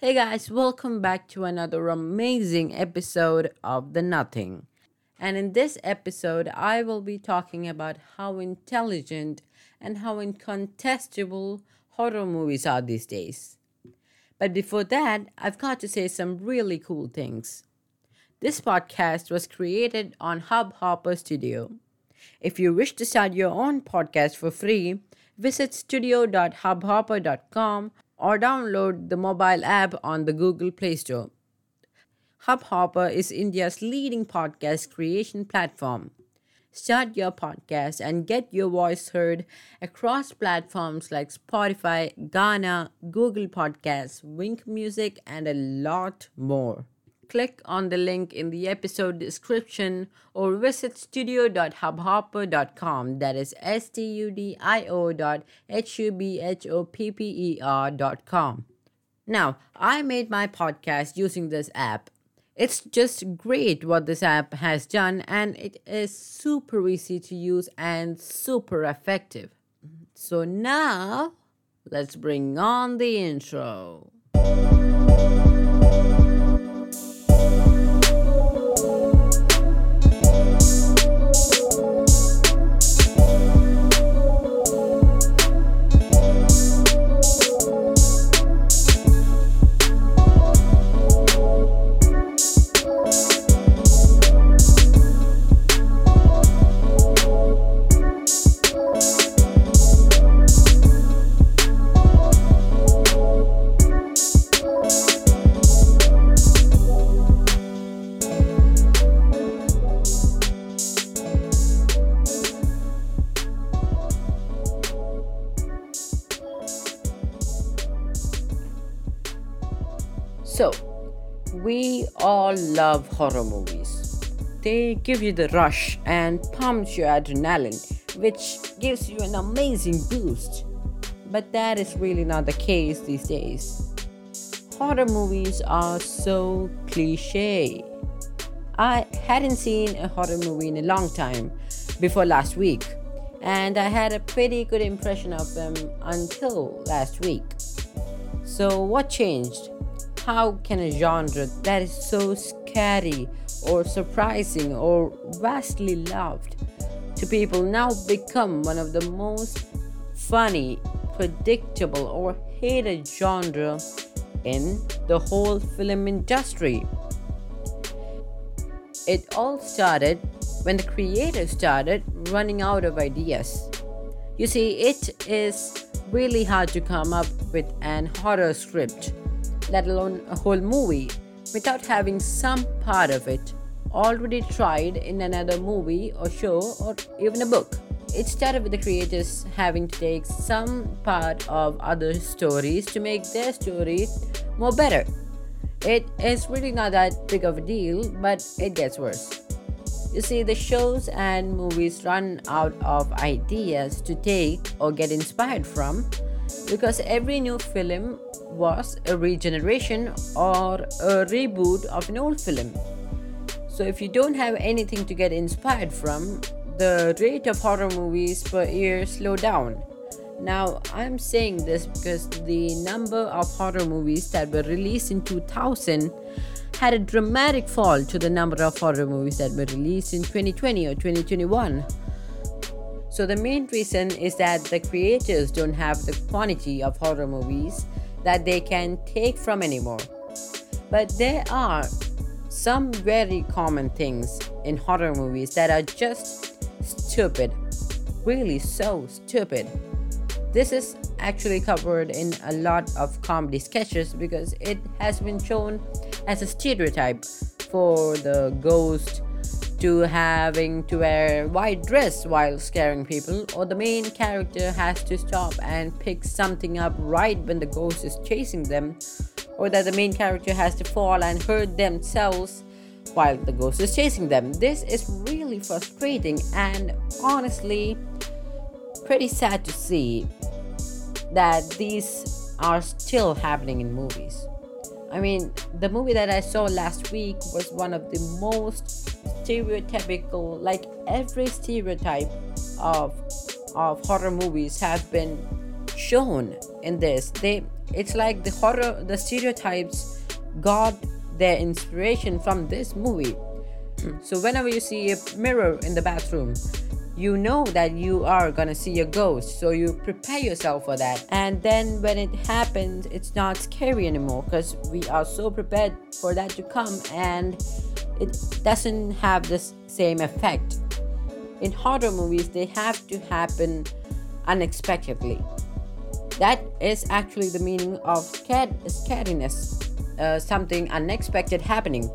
Hey guys, welcome back to another amazing episode of The Nothing. And in this episode, I will be talking about how intelligent and how incontestable horror movies are these days. But before that, I've got to say some really cool things. This podcast was created on Hubhopper Studio. If you wish to start your own podcast for free, visit studio.hubhopper.com or download the mobile app on the Google Play Store. Hubhopper is India's leading podcast creation platform. Start your podcast and get your voice heard across platforms like Spotify, Gaana, Google Podcasts, Wynk Music, and a lot more. Click on the link in the episode description or visit studio.hubhopper.com. That is S T U D I O dot H U B H O P P E R dot com. Now, I made my podcast using this app. It's just great what this app has done, and it is super easy to use and super effective. So now, let's bring on the intro. Love horror movies. They give you the rush and pumps your adrenaline, which gives you an amazing boost. But that is really not the case these days. Horror movies are so cliche. I hadn't seen a horror movie in a long time before last week, and I had a pretty good impression of them until last week. So, what changed? How can a genre that is so scary or surprising or vastly loved to people now become one of the most funny, predictable, or hated genre in the whole film industry? It all started when the creators started running out of ideas. You see, it is really hard to come up with an horror script let alone a whole movie, without having some part of it already tried in another movie or show or even a book. It started with the creators having to take some part of other stories to make their story more better. It is really not that big of a deal, but it gets worse. You see, the shows and movies run out of ideas to take or get inspired from because every new film was a regeneration or a reboot of an old film. So, if you don't have anything to get inspired from, the rate of horror movies per year slow down. Now, I'm saying this because the number of horror movies that were released in 2000 had a dramatic fall to the number of horror movies that were released in 2020 or 2021. So, the main reason is that the creators don't have the quantity of horror movies that they can take from anymore. But there are some very common things in horror movies that are just stupid. Really so stupid. This is actually covered in a lot of comedy sketches because it has been shown as a stereotype for the ghost to having to wear white dress while scaring people or the main character has to stop and pick something up right when the ghost is chasing them or that the main character has to fall and hurt themselves while the ghost is chasing them. This is really frustrating and honestly pretty sad to see that these are still happening in movies I mean, the movie that I saw last week was one of the most stereotypical, like every stereotype of of horror movies have been shown in this. They it's like the horror, the stereotypes got their inspiration from this movie. so whenever you see a mirror in the bathroom, you know that you are gonna see a ghost so you prepare yourself for that. And then when it happens it's not scary anymore because we are so prepared for that to come and it doesn't have the same effect. In horror movies they have to happen unexpectedly. That is actually the meaning of scared, scariness uh, something unexpected happening.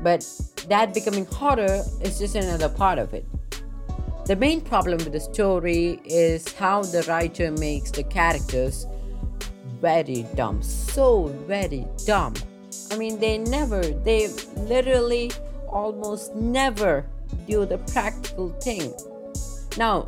But that becoming horror is just another part of it the main problem with the story is how the writer makes the characters very dumb, so very dumb. I mean, they never, they literally almost never do the practical thing. Now,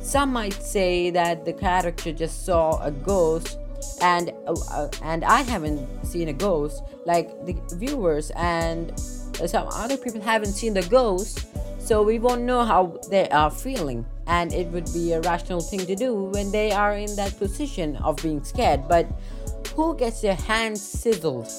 some might say that the character just saw a ghost and uh, and I haven't seen a ghost like the viewers and some other people haven't seen the ghost so we won't know how they are feeling. And it would be a rational thing to do when they are in that position of being scared. But who gets their hands sizzled?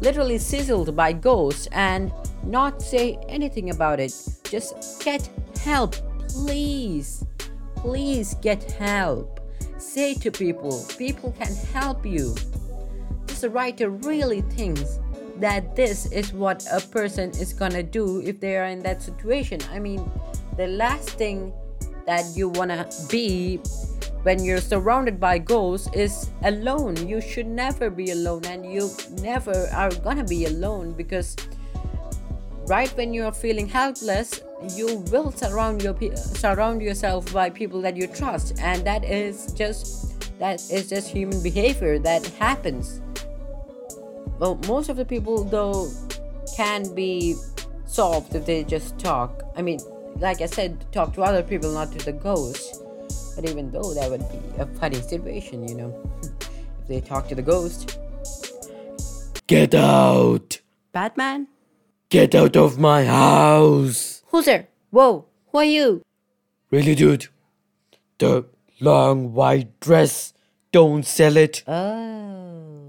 Literally sizzled by ghosts and not say anything about it. Just get help please. Please get help. Say to people people can help you. This writer really thinks that this is what a person is gonna do if they are in that situation. I mean, the last thing that you wanna be when you're surrounded by ghosts is alone. You should never be alone, and you never are gonna be alone because right when you're feeling helpless, you will surround your surround yourself by people that you trust, and that is just that is just human behavior that happens well, most of the people though can be solved if they just talk. I mean, like I said, talk to other people, not to the ghost. But even though that would be a funny situation, you know, if they talk to the ghost. Get out! Batman? Get out of my house! Who's there? Whoa, who are you? Really, dude? The long white dress. Don't sell it. Oh.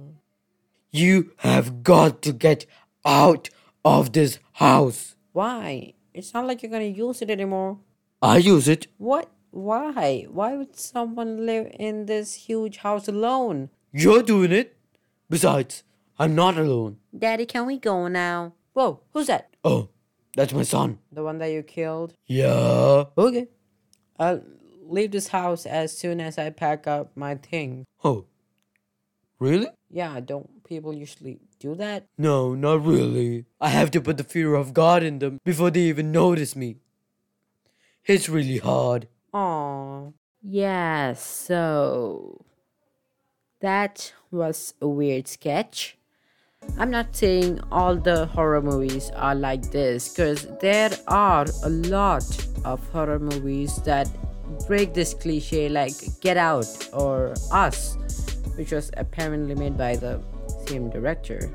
You have got to get out of this house. Why? It's not like you're gonna use it anymore. I use it. What? Why? Why would someone live in this huge house alone? You're doing it. Besides, I'm not alone. Daddy, can we go now? Whoa, who's that? Oh, that's my son. The one that you killed? Yeah. Okay. I'll leave this house as soon as I pack up my things. Oh, really? Yeah, I don't people usually do that? No, not really. I have to put the fear of God in them before they even notice me. It's really hard. Aww. Yeah, so that was a weird sketch. I'm not saying all the horror movies are like this because there are a lot of horror movies that break this cliche, like Get Out or Us, which was apparently made by the same director.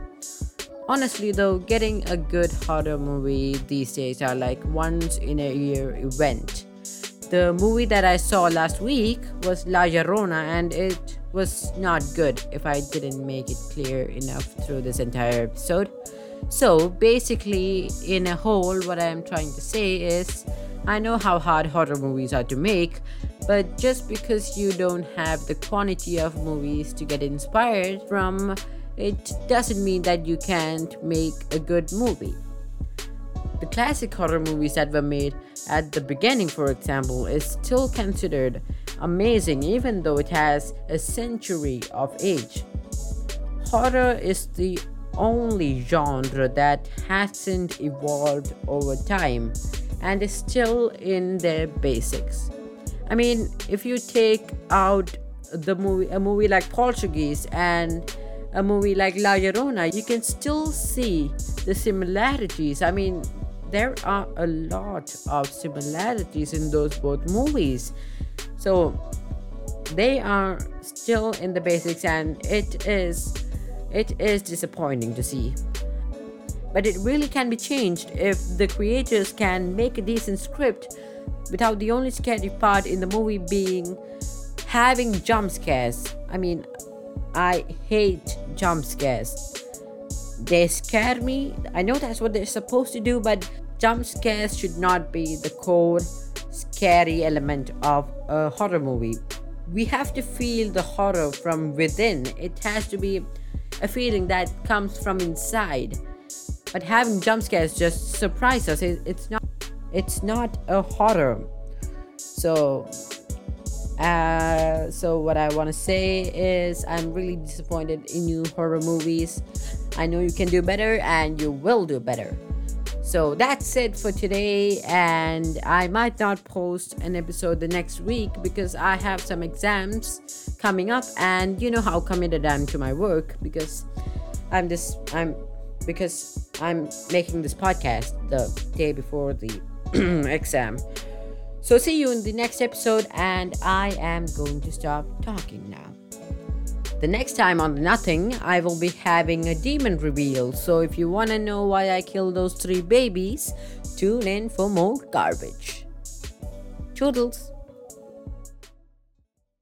Honestly, though, getting a good horror movie these days are like once in a year event. The movie that I saw last week was La Llorona, and it was not good if I didn't make it clear enough through this entire episode. So, basically, in a whole, what I'm trying to say is I know how hard horror movies are to make, but just because you don't have the quantity of movies to get inspired from, it doesn't mean that you can't make a good movie. The classic horror movies that were made at the beginning, for example, is still considered amazing even though it has a century of age. Horror is the only genre that hasn't evolved over time and is still in their basics. I mean, if you take out the movie a movie like Poltergeist and a movie like La Llorona, you can still see the similarities. I mean, there are a lot of similarities in those both movies. So they are still in the basics and it is it is disappointing to see. But it really can be changed if the creators can make a decent script without the only scary part in the movie being having jump scares. I mean, I hate jump scares. They scare me. I know that's what they're supposed to do, but jump scares should not be the core scary element of a horror movie. We have to feel the horror from within. It has to be a feeling that comes from inside. But having jump scares just surprise us. It, it's not it's not a horror. So uh, so what I want to say is I'm really disappointed in you horror movies. I know you can do better and you will do better. So that's it for today, and I might not post an episode the next week because I have some exams coming up, and you know how committed I'm to my work because I'm this I'm because I'm making this podcast the day before the exam. So, see you in the next episode, and I am going to stop talking now. The next time on Nothing, I will be having a demon reveal. So, if you want to know why I killed those three babies, tune in for more garbage. Toodles.